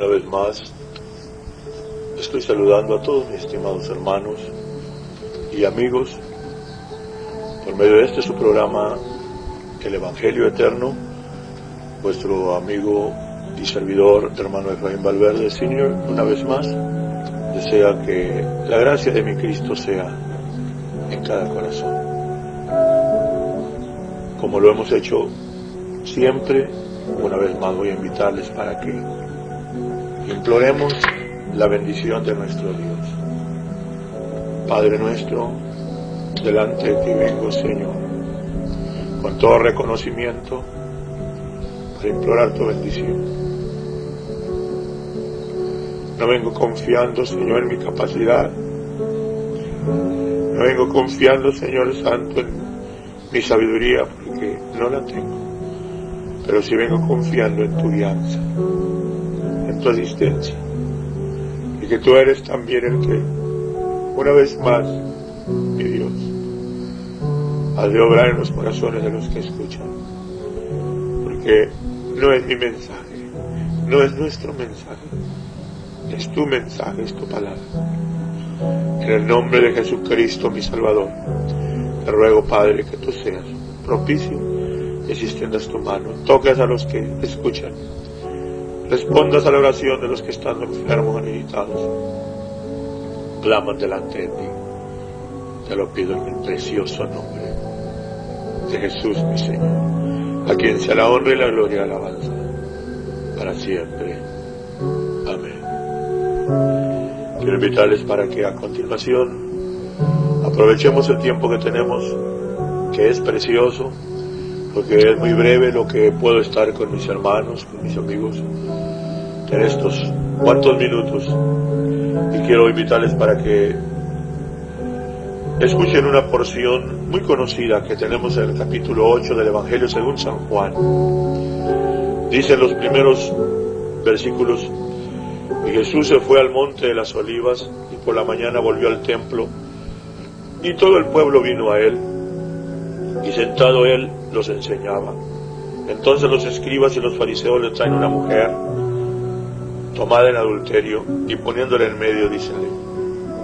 Una vez más, estoy saludando a todos mis estimados hermanos y amigos por medio de este su programa, El Evangelio Eterno, vuestro amigo y servidor, hermano Efraín Valverde, Senior, una vez más, desea que la gracia de mi Cristo sea en cada corazón. Como lo hemos hecho siempre, una vez más voy a invitarles para que imploremos la bendición de nuestro Dios. Padre nuestro, delante de ti vengo, Señor, con todo reconocimiento, para implorar tu bendición. No vengo confiando, Señor, en mi capacidad. No vengo confiando, Señor Santo, en mi sabiduría, porque no la tengo. Pero sí vengo confiando en tu guianza, tu asistencia. Y que tú eres también el que, una vez más, mi Dios, has de obrar en los corazones de los que escuchan. Porque no es mi mensaje, no es nuestro mensaje, es tu mensaje, es tu palabra. En el nombre de Jesucristo, mi Salvador, te ruego, Padre, que tú seas propicio y extiendas tu mano, toques a los que escuchan, respondas a la oración de los que están enfermos o necesitados, claman delante de ti. Te lo pido en el precioso nombre de Jesús, mi Señor, a quien sea la honra y la gloria y la alabanza para siempre. Amén. Quiero invitarles para que a continuación aprovechemos el tiempo que tenemos, que es precioso, porque es muy breve lo que puedo estar con mis hermanos, con mis amigos, en estos cuantos minutos. Y quiero invitarles para que escuchen una porción muy conocida que tenemos en el capítulo 8 del Evangelio según San Juan. Dice en los primeros versículos, y Jesús se fue al monte de las olivas y por la mañana volvió al templo y todo el pueblo vino a él y sentado él los enseñaba. Entonces los escribas y los fariseos le traen una mujer tomada en adulterio y poniéndola en medio, dícenle,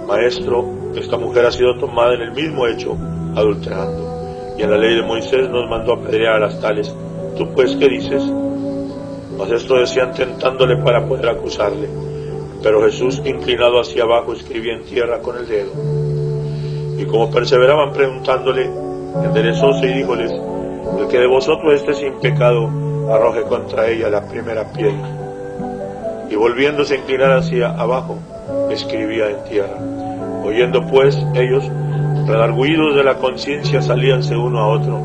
Maestro, esta mujer ha sido tomada en el mismo hecho, adulterando. Y en la ley de Moisés nos mandó apedrear a las tales. ¿Tú pues qué dices? Mas esto decían tentándole para poder acusarle. Pero Jesús, inclinado hacia abajo, escribía en tierra con el dedo. Y como perseveraban preguntándole, enderezóse y díjoles, el que de vosotros esté sin pecado, arroje contra ella la primera piedra. Volviéndose a inclinar hacia abajo, escribía en tierra. Oyendo pues ellos, redarguidos de la conciencia, salíanse uno a otro,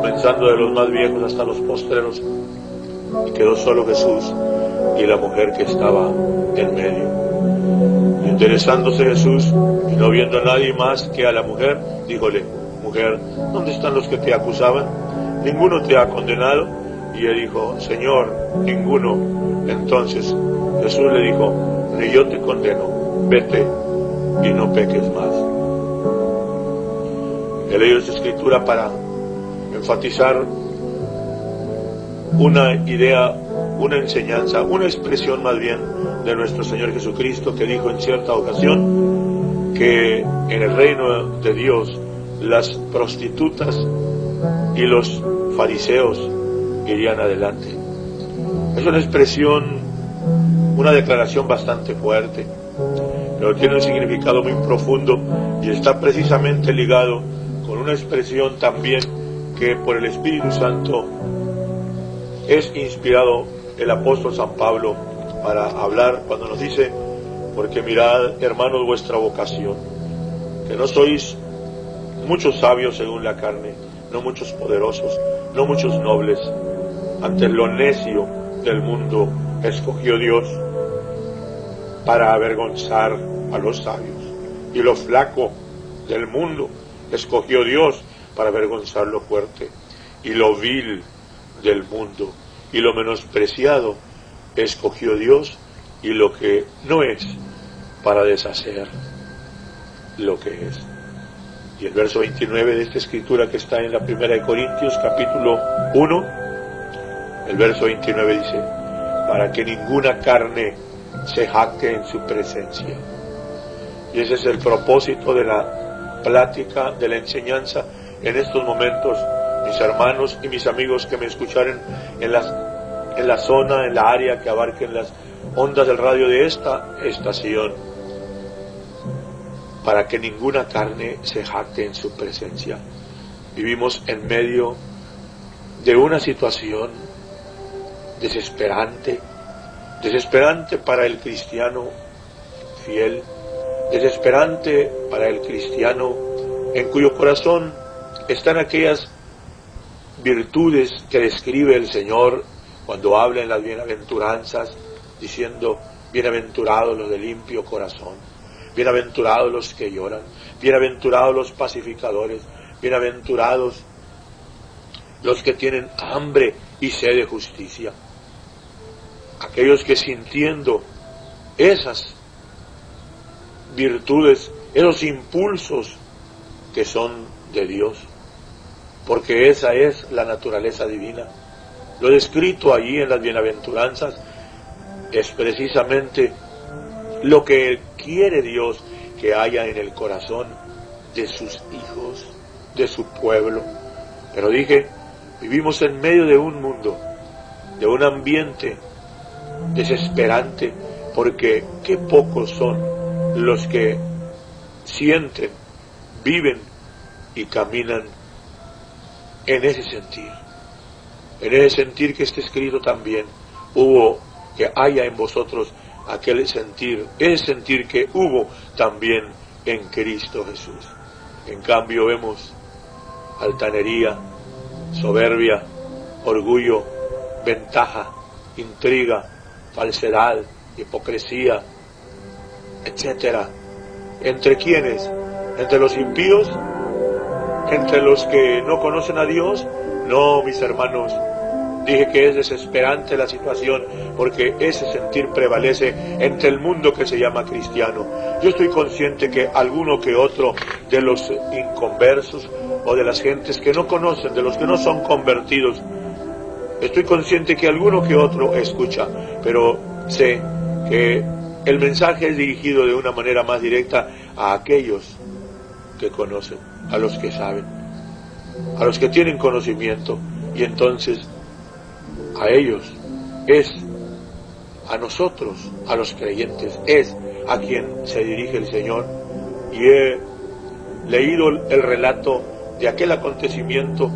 comenzando de los más viejos hasta los postreros, y quedó solo Jesús y la mujer que estaba en medio. Y interesándose Jesús y no viendo a nadie más que a la mujer, díjole, mujer, ¿dónde están los que te acusaban? ¿Ninguno te ha condenado? Y él dijo, Señor, ninguno. Entonces Jesús le dijo, ni yo te condeno, vete y no peques más. He leído esta escritura para enfatizar una idea, una enseñanza, una expresión más bien de nuestro Señor Jesucristo que dijo en cierta ocasión que en el reino de Dios las prostitutas y los fariseos irían adelante. Es una expresión, una declaración bastante fuerte, pero tiene un significado muy profundo y está precisamente ligado con una expresión también que por el Espíritu Santo es inspirado el apóstol San Pablo para hablar cuando nos dice, porque mirad, hermanos, vuestra vocación, que no sois muchos sabios según la carne, no muchos poderosos, no muchos nobles. Ante lo necio del mundo escogió Dios para avergonzar a los sabios. Y lo flaco del mundo escogió Dios para avergonzar lo fuerte. Y lo vil del mundo y lo menospreciado escogió Dios y lo que no es para deshacer lo que es. Y el verso 29 de esta escritura que está en la primera de Corintios capítulo 1, el verso 29 dice, para que ninguna carne se jacte en su presencia. Y ese es el propósito de la plática, de la enseñanza en estos momentos, mis hermanos y mis amigos que me escucharen en, las, en la zona, en la área que abarquen las ondas del radio de esta estación, para que ninguna carne se jacte en su presencia. Vivimos en medio de una situación desesperante, desesperante para el cristiano fiel, desesperante para el cristiano en cuyo corazón están aquellas virtudes que describe el Señor cuando habla en las bienaventuranzas, diciendo, bienaventurados los de limpio corazón, bienaventurados los que lloran, bienaventurados los pacificadores, bienaventurados los que tienen hambre y sed de justicia, aquellos que sintiendo esas virtudes, esos impulsos que son de Dios, porque esa es la naturaleza divina. Lo descrito allí en las bienaventuranzas es precisamente lo que quiere Dios que haya en el corazón de sus hijos, de su pueblo. Pero dije, vivimos en medio de un mundo, de un ambiente desesperante, porque qué pocos son los que sienten, viven y caminan en ese sentir. En ese sentir que está escrito también, hubo que haya en vosotros aquel sentir, ese sentir que hubo también en Cristo Jesús. En cambio vemos altanería, soberbia, orgullo, ventaja, intriga, falsedad, hipocresía, etcétera. ¿Entre quiénes? ¿Entre los impíos? ¿Entre los que no conocen a Dios? No, mis hermanos. Dije que es desesperante la situación porque ese sentir prevalece entre el mundo que se llama cristiano. Yo estoy consciente que alguno que otro de los inconversos o de las gentes que no conocen, de los que no son convertidos, estoy consciente que alguno que otro escucha, pero sé que el mensaje es dirigido de una manera más directa a aquellos que conocen, a los que saben, a los que tienen conocimiento, y entonces a ellos es a nosotros, a los creyentes, es a quien se dirige el Señor. Y he leído el relato de aquel acontecimiento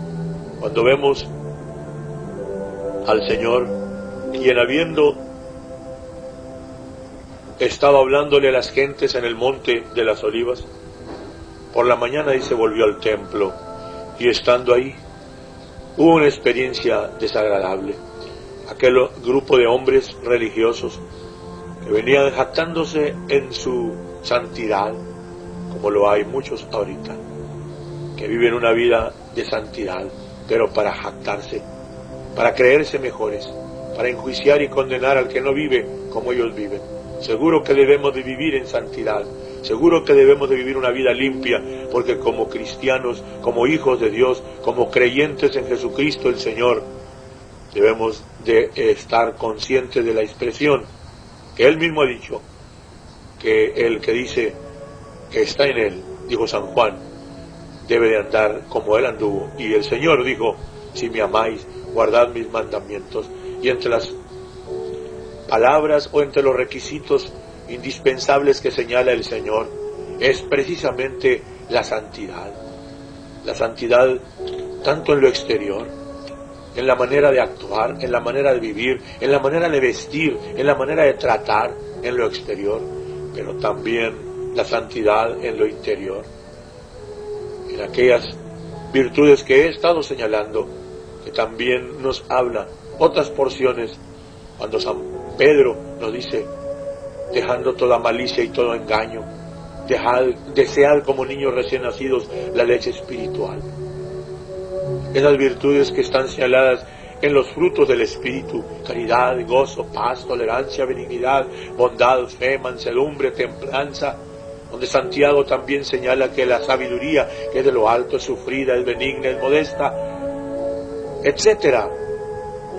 cuando vemos al Señor, quien habiendo estaba hablándole a las gentes en el monte de las olivas. Por la mañana y se volvió al templo y estando ahí hubo una experiencia desagradable. Aquel grupo de hombres religiosos que venían jactándose en su santidad, como lo hay muchos ahorita, que viven una vida de santidad, pero para jactarse, para creerse mejores, para enjuiciar y condenar al que no vive como ellos viven Seguro que debemos de vivir en santidad. Seguro que debemos de vivir una vida limpia, porque como cristianos, como hijos de Dios, como creyentes en Jesucristo el Señor, debemos de estar conscientes de la expresión que Él mismo ha dicho, que el que dice que está en Él, dijo San Juan, debe de andar como Él anduvo. Y el Señor dijo, si me amáis, guardad mis mandamientos. Y entre las palabras o entre los requisitos indispensables que señala el Señor es precisamente la santidad. La santidad tanto en lo exterior, en la manera de actuar, en la manera de vivir, en la manera de vestir, en la manera de tratar en lo exterior, pero también la santidad en lo interior, en aquellas virtudes que he estado señalando, también nos habla otras porciones cuando San Pedro nos dice, dejando toda malicia y todo engaño, dejad, desead como niños recién nacidos la leche espiritual. Esas virtudes que están señaladas en los frutos del Espíritu, caridad, gozo, paz, tolerancia, benignidad, bondad, fe, mansedumbre, templanza, donde Santiago también señala que la sabiduría, que es de lo alto, es sufrida, es benigna, es modesta, etcétera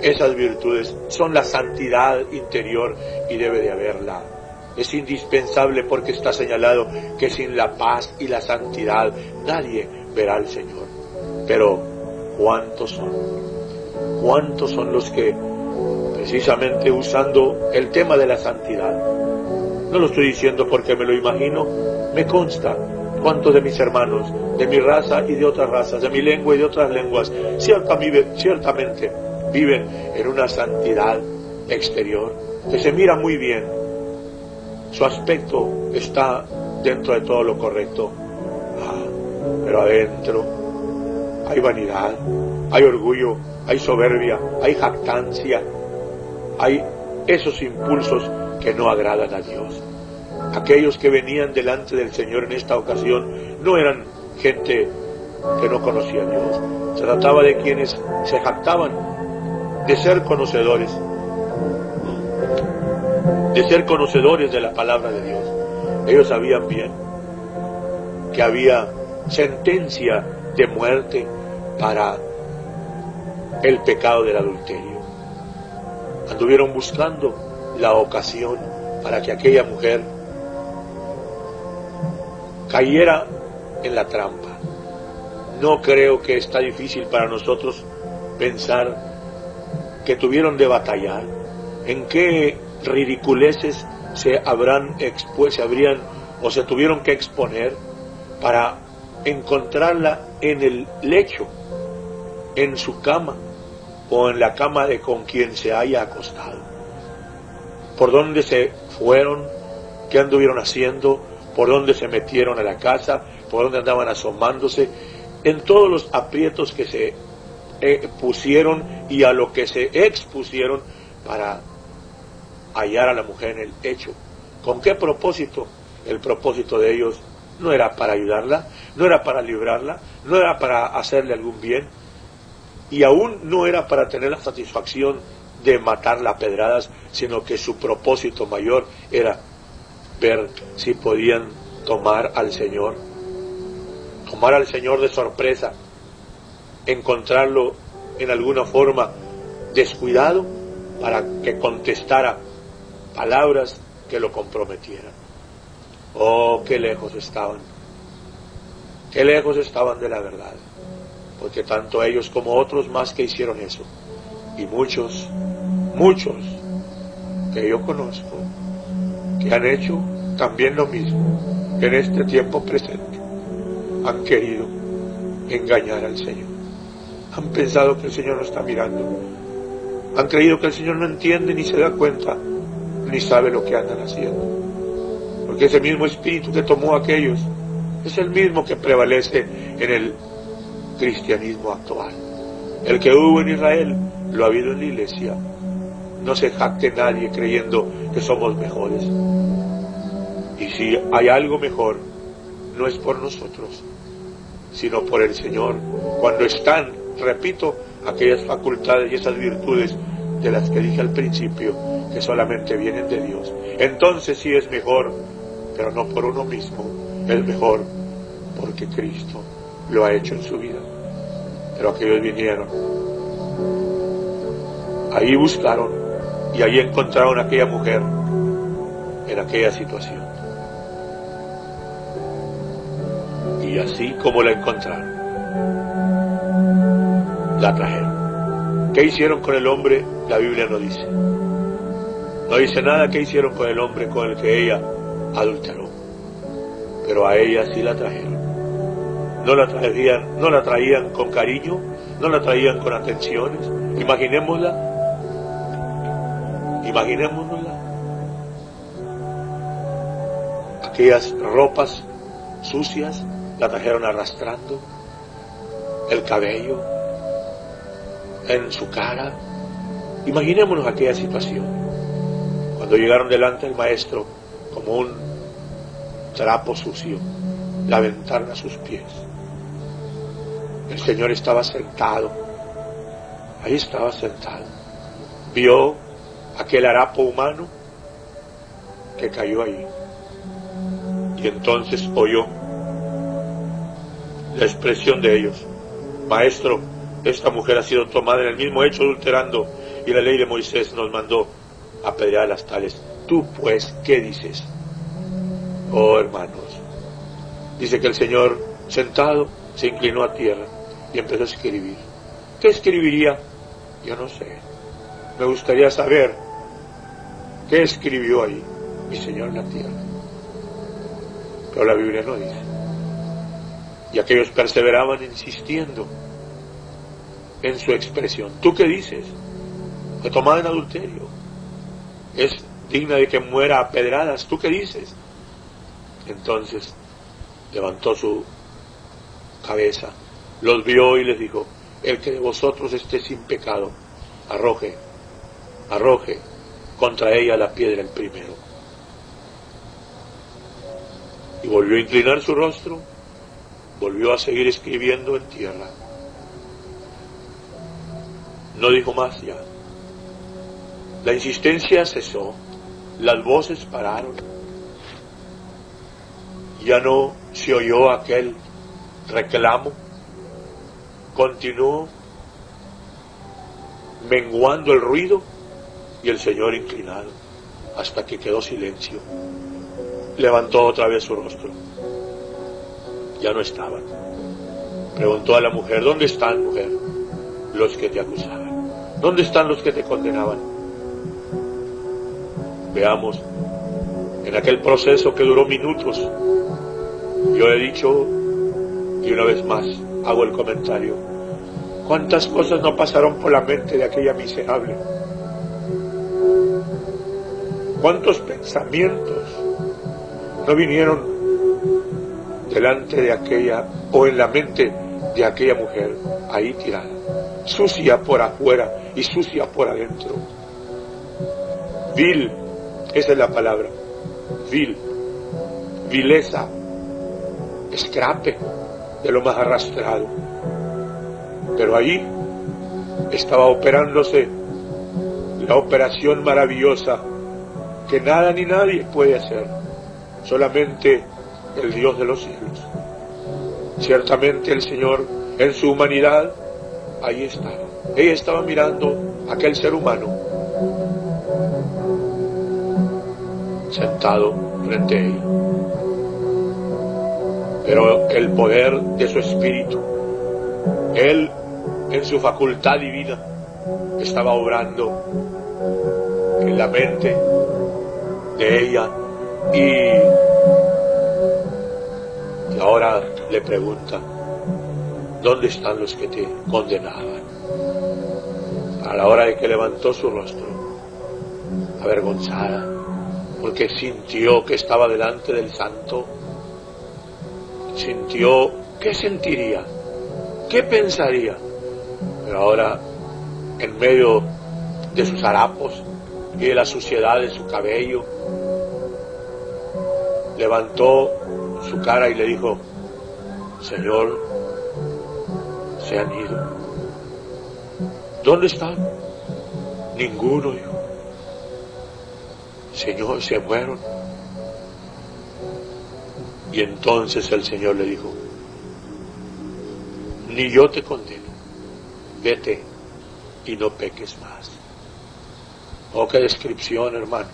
esas virtudes son la santidad interior y debe de haberla. Es indispensable porque está señalado que sin la paz y la santidad nadie verá al Señor. Pero, ¿cuántos son? ¿Cuántos son los que, precisamente usando el tema de la santidad, no lo estoy diciendo porque me lo imagino, me consta cuántos de mis hermanos, de mi raza y de otras razas, de mi lengua y de otras lenguas, ciertamente viven en una santidad exterior, que se mira muy bien, su aspecto está dentro de todo lo correcto, ah, pero adentro hay vanidad, hay orgullo, hay soberbia, hay jactancia, hay esos impulsos que no agradan a Dios. Aquellos que venían delante del Señor en esta ocasión no eran gente que no conocía a Dios. Se trataba de quienes se jactaban de ser conocedores, de ser conocedores de la palabra de Dios. Ellos sabían bien que había sentencia de muerte para el pecado del adulterio. Anduvieron buscando la ocasión para que aquella mujer cayera en la trampa. No creo que está difícil para nosotros pensar que tuvieron de batallar, en qué ridiculeces se habrán expuesto, se habrían o se tuvieron que exponer para encontrarla en el lecho, en su cama o en la cama de con quien se haya acostado. Por dónde se fueron, qué anduvieron haciendo, por dónde se metieron a la casa, por dónde andaban asomándose, en todos los aprietos que se eh, pusieron y a lo que se expusieron para hallar a la mujer en el hecho. ¿Con qué propósito? El propósito de ellos no era para ayudarla, no era para librarla, no era para hacerle algún bien, y aún no era para tener la satisfacción de matarla a pedradas, sino que su propósito mayor era ver si podían tomar al Señor, tomar al Señor de sorpresa, encontrarlo en alguna forma descuidado para que contestara palabras que lo comprometieran. Oh, qué lejos estaban, qué lejos estaban de la verdad, porque tanto ellos como otros más que hicieron eso, y muchos, muchos que yo conozco, han hecho también lo mismo en este tiempo presente, han querido engañar al Señor han pensado que el Señor no está mirando. Han creído que el Señor no entiende ni se da cuenta, ni sabe lo que andan haciendo. Porque ese mismo espíritu que tomó a aquellos es el mismo que prevalece en el cristianismo actual. El que hubo en Israel lo ha habido en la iglesia. No se jacte nadie creyendo somos mejores. Y si hay algo mejor, no es por nosotros, sino por el Señor. Cuando están repito, aquellas facultades y esas virtudes de las que dije al principio, que solamente vienen de Dios. Entonces sí es mejor, pero no por uno mismo, es mejor porque Cristo lo ha hecho en su vida. Pero aquellos vinieron, ahí buscaron y ahí encontraron a aquella mujer en aquella situación. Y así como la encontraron, la trajeron. ¿Qué hicieron con el hombre? La Biblia no dice. No dice nada qué hicieron con el hombre con el que ella adulteró. Pero a ella sí la trajeron. No la traían, no la traían con cariño, no la traían con atenciones. Imaginémosla. Imaginémosla. Aquellas ropas sucias la trajeron arrastrando, el cabello, en su cara. Imaginémonos aquella situación. Cuando llegaron delante del maestro, como un trapo sucio, la aventaron a sus pies. El Señor estaba sentado. Ahí estaba sentado. Vio aquel harapo humano que cayó ahí. Y entonces oyó la expresión de ellos. Maestro, esta mujer ha sido tomada en el mismo hecho adulterando y la ley de Moisés nos mandó apedrear a las tales. Tú pues, ¿qué dices? Oh hermanos, dice que el Señor sentado se inclinó a tierra y empezó a escribir. ¿Qué escribiría? Yo no sé. Me gustaría saber qué escribió ahí mi Señor en la tierra. Pero la Biblia no dice. Y aquellos perseveraban insistiendo en su expresión. ¿Tú qué dices? Que tomada en adulterio es digna de que muera a pedradas. ¿Tú qué dices? Entonces levantó su cabeza, los vio y les dijo, el que de vosotros esté sin pecado, arroje, arroje contra ella la piedra el primero. Y volvió a inclinar su rostro, volvió a seguir escribiendo en tierra. No dijo más ya. La insistencia cesó, las voces pararon. Ya no se oyó aquel reclamo. Continuó menguando el ruido y el Señor inclinado hasta que quedó silencio. Levantó otra vez su rostro. Ya no estaban. Preguntó a la mujer, ¿dónde están, mujer, los que te acusaban? ¿Dónde están los que te condenaban? Veamos, en aquel proceso que duró minutos, yo he dicho, y una vez más hago el comentario, cuántas cosas no pasaron por la mente de aquella miserable ¿Cuántos pensamientos no vinieron delante de aquella o en la mente de aquella mujer ahí tirada? Sucia por afuera y sucia por adentro. Vil, esa es la palabra. Vil, vileza, escrape de lo más arrastrado. Pero ahí estaba operándose la operación maravillosa que nada ni nadie puede hacer, solamente el Dios de los cielos. Ciertamente el Señor en su humanidad, ahí estaba. Ella estaba mirando a aquel ser humano sentado frente a ella. Pero el poder de su espíritu, Él en su facultad divina, estaba obrando en la mente de ella y, ahora le pregunta, ¿dónde están los que te condenaban? A la hora de que levantó su rostro, avergonzada, porque sintió que estaba delante del santo, sintió, ¿qué sentiría? ¿Qué pensaría? Pero ahora, en medio de sus harapos y de la suciedad de su cabello, levantó su cara y le dijo, Señor, se han ido. ¿Dónde están? Ninguno, hijo. Señor, se fueron. Y entonces el Señor le dijo, ni yo te condeno, vete y no peques más. Oh, qué descripción, hermano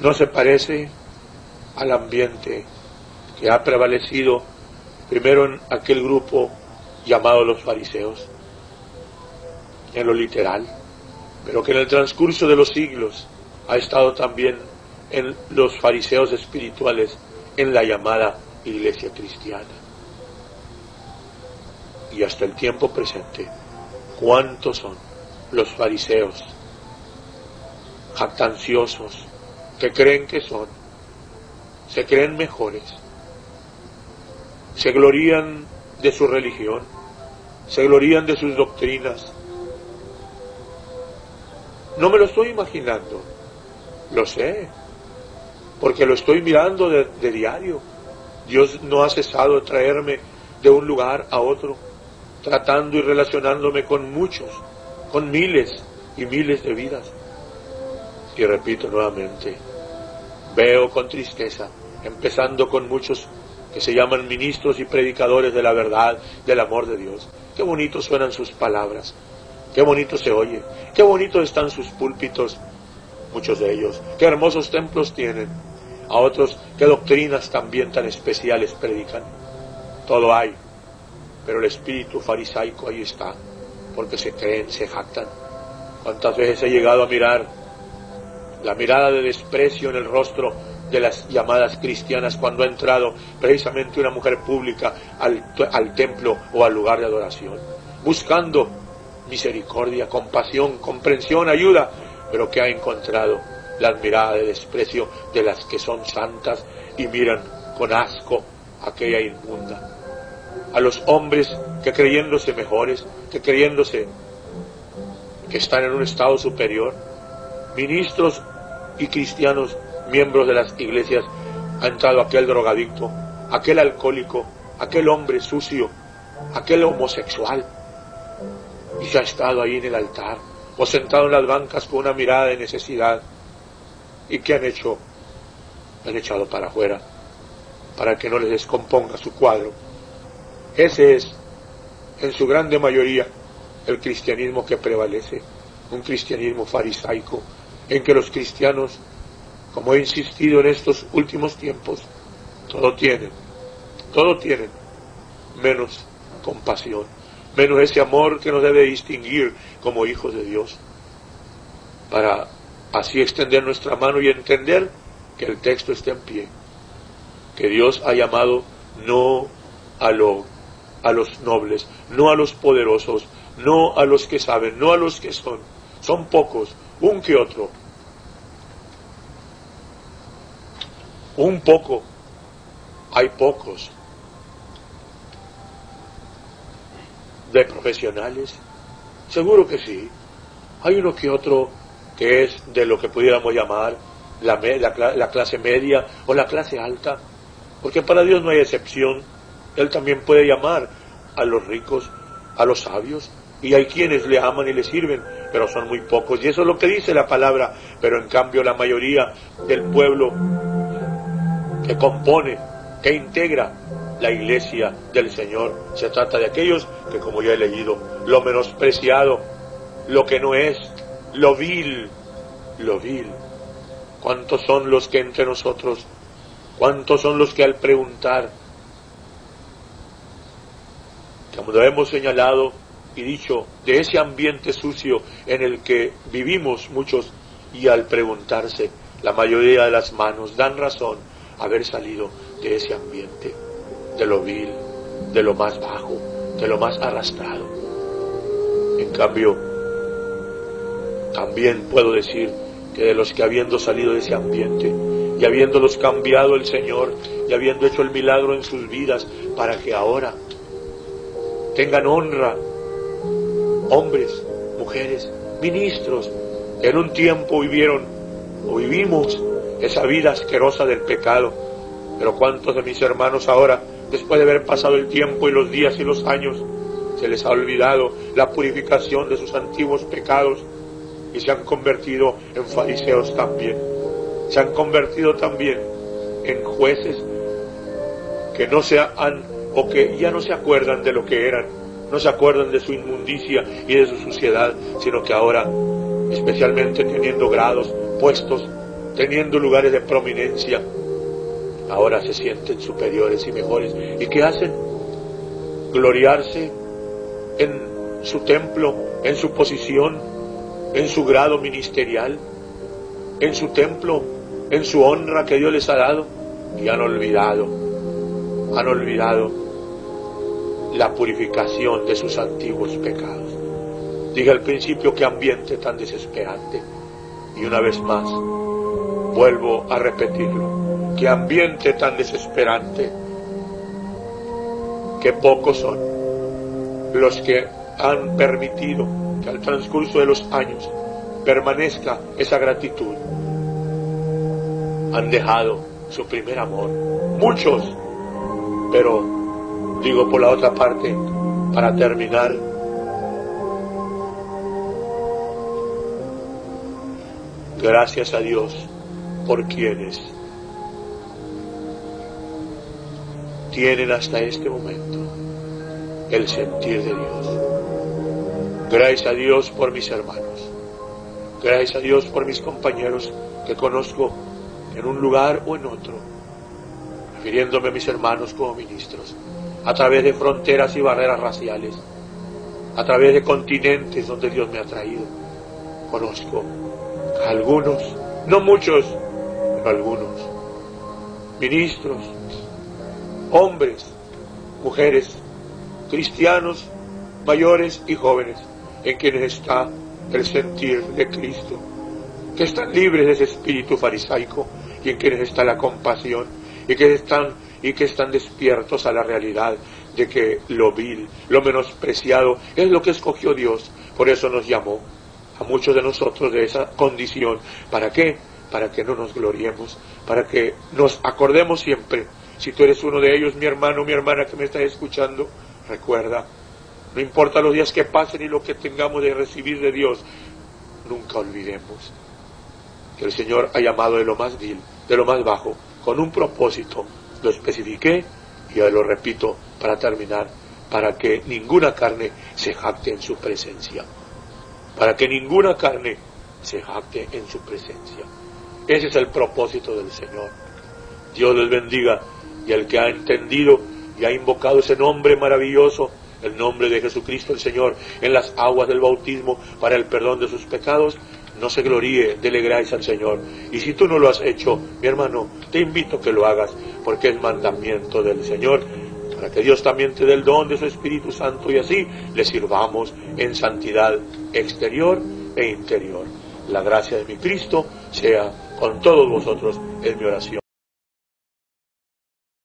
no se parece al ambiente que ha prevalecido primero en aquel grupo llamado los fariseos, en lo literal, pero que en el transcurso de los siglos ha estado también en los fariseos espirituales, en la llamada iglesia cristiana. Y hasta el tiempo presente, ¿cuántos son los fariseos jactanciosos, que creen que son, se creen mejores, se glorían de su religión, se glorían de sus doctrinas. No me lo estoy imaginando, lo sé, porque lo estoy mirando de, de diario. Dios no ha cesado de traerme de un lugar a otro, tratando y relacionándome con muchos, con miles y miles de vidas. Y repito nuevamente, Veo con tristeza, empezando con muchos que se llaman ministros y predicadores de la verdad, del amor de Dios. Qué bonitos suenan sus palabras, Qué bonito se oye, qué bonito están sus púlpitos, muchos de ellos, qué hermosos templos tienen, a otros qué doctrinas también tan especiales predican. Todo hay, pero el espíritu farisaico ahí está, porque se creen, se jactan. ¿Cuántas veces he llegado a mirar la mirada de desprecio en el rostro de las llamadas cristianas cuando ha entrado precisamente una mujer pública al, al templo o al lugar de adoración, buscando misericordia, compasión, comprensión, ayuda, pero que ha encontrado la mirada de desprecio de las que son santas y miran con asco aquella inmunda. A los hombres que creyéndose mejores, que creyéndose que están en un estado superior, ministros y cristianos, miembros de las iglesias, ha entrado aquel drogadicto, aquel alcohólico, aquel hombre sucio, aquel homosexual, y se ha estado ahí en el altar o sentado en las bancas con una mirada de necesidad. ¿Y qué han hecho? han echado para afuera para que no les descomponga su cuadro. Ese es, en su grande mayoría, el cristianismo que prevalece, un cristianismo farisaico, en que los cristianos, como he insistido en estos últimos tiempos, todo tienen, todo tienen, menos compasión menos ese amor que nos debe distinguir como hijos de Dios, para así extender nuestra mano y entender que el texto está en pie, que Dios ha llamado no a, lo, a los nobles, no a los poderosos, no a los que saben, no a los que son, son pocos, un que otro, un poco, hay pocos, de profesionales? Seguro que sí. Hay uno que otro que es de lo que pudiéramos llamar la, la, clase media o la clase alta, porque para Dios no hay excepción. Él también puede llamar a los ricos, a los sabios, y hay quienes le aman y le sirven, pero son muy pocos. Y eso es lo que dice la palabra, pero en cambio la mayoría del pueblo que compone, que integra la iglesia del Señor. Se trata de aquellos que, como ya he leído, lo menospreciado, lo que no es, lo vil, lo vil. ¿Cuántos son los que entre nosotros, cuántos son los que al preguntar, como lo hemos señalado y dicho, de ese ambiente sucio en el que vivimos muchos, y al preguntarse, la mayoría de las manos dan razón haber salido de ese ambiente de lo vil, de lo más bajo, de lo más arrastrado. En cambio, también puedo decir que de los que habiendo salido de ese ambiente y habiéndolos cambiado el Señor y habiendo hecho el milagro en sus vidas para que ahora tengan honra, hombres, mujeres, ministros, que en un tiempo vivieron o vivimos esa vida asquerosa del pecado, pero cuántos de mis hermanos ahora después de haber pasado el tiempo y los días y los años, se les ha olvidado la purificación de sus antiguos pecados y se han convertido en fariseos también. Se han convertido también en jueces que no se han o que ya no se acuerdan de lo que eran, no se acuerdan de su inmundicia y de su suciedad, sino que ahora, especialmente teniendo grados, puestos, teniendo lugares de prominencia, ahora se sienten superiores y mejores. ¿Y qué hacen? Gloriarse en su templo, en su posición, en su grado ministerial, en su templo, en su honra que Dios les ha dado. Y han olvidado, han olvidado la purificación de sus antiguos pecados. Dije al principio qué ambiente tan desesperante. Y una vez más, vuelvo a repetirlo qué ambiente tan desesperante, que pocos son los que han permitido que al transcurso de los años permanezca esa gratitud. Han dejado su primer amor, muchos, pero digo por la otra parte, para terminar, gracias a Dios por quienes tienen hasta este momento el sentir de Dios. Gracias a Dios por mis hermanos. Gracias a Dios por mis compañeros que conozco en un lugar o en otro, refiriéndome a mis hermanos como ministros, a través de fronteras y barreras raciales, a través de continentes donde Dios me ha traído. Conozco a algunos, no muchos, pero algunos, ministros, hombres, mujeres, cristianos, mayores y jóvenes, en quienes está el sentir de Cristo, que están libres de ese espíritu farisaico y en quienes está la compasión y que están y que están despiertos a la realidad de que lo vil, lo menospreciado es lo que escogió Dios, por eso nos llamó a muchos de nosotros de esa condición. ¿Para qué? Para que no nos gloriemos, para que nos acordemos siempre. Si tú eres uno de ellos, mi hermano, mi hermana que me está escuchando, recuerda, no importa los días que pasen y lo que tengamos de recibir de Dios, nunca olvidemos que el Señor ha llamado de lo más vil, de lo más bajo, con un propósito. Lo especifiqué y ahora lo repito para terminar, para que ninguna carne se jacte en su presencia. Para que ninguna carne se jacte en su presencia. Ese es el propósito del Señor. Dios les bendiga y el que ha entendido y ha invocado ese nombre maravilloso el nombre de Jesucristo el Señor en las aguas del bautismo para el perdón de sus pecados, no se gloríe, dele gracias al Señor. Y si tú no lo has hecho, mi hermano, te invito a que lo hagas, porque es mandamiento del Señor, para que Dios también te dé el don de su Espíritu Santo y así le sirvamos en santidad exterior e interior. La gracia de mi Cristo sea con todos vosotros en mi oración.